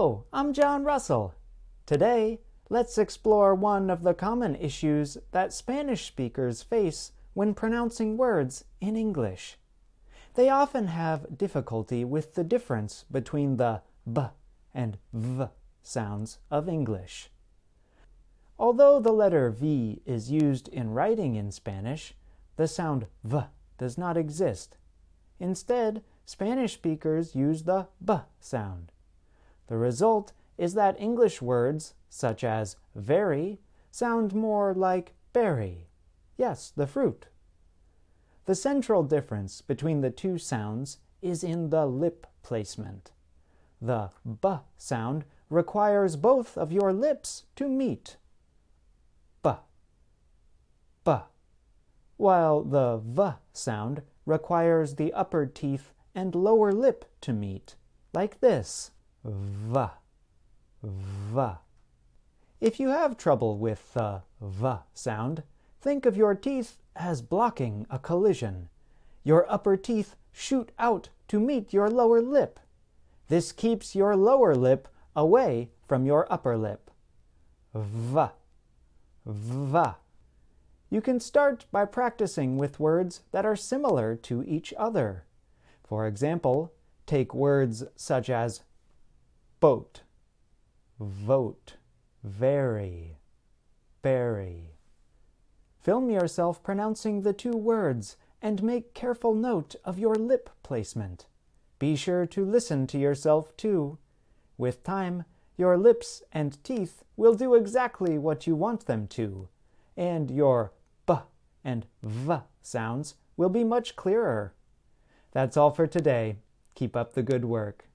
Hello, I'm John Russell. Today, let's explore one of the common issues that Spanish speakers face when pronouncing words in English. They often have difficulty with the difference between the b and v sounds of English. Although the letter V is used in writing in Spanish, the sound V does not exist. Instead, Spanish speakers use the B sound. The result is that English words, such as very, sound more like berry. Yes, the fruit. The central difference between the two sounds is in the lip placement. The B sound requires both of your lips to meet. B. B. While the V sound requires the upper teeth and lower lip to meet, like this. V. V. If you have trouble with the V sound, think of your teeth as blocking a collision. Your upper teeth shoot out to meet your lower lip. This keeps your lower lip away from your upper lip. V. V. You can start by practicing with words that are similar to each other. For example, take words such as boat, vote, very, berry. Film yourself pronouncing the two words and make careful note of your lip placement. Be sure to listen to yourself too. With time, your lips and teeth will do exactly what you want them to, and your b and v sounds will be much clearer. That's all for today. Keep up the good work.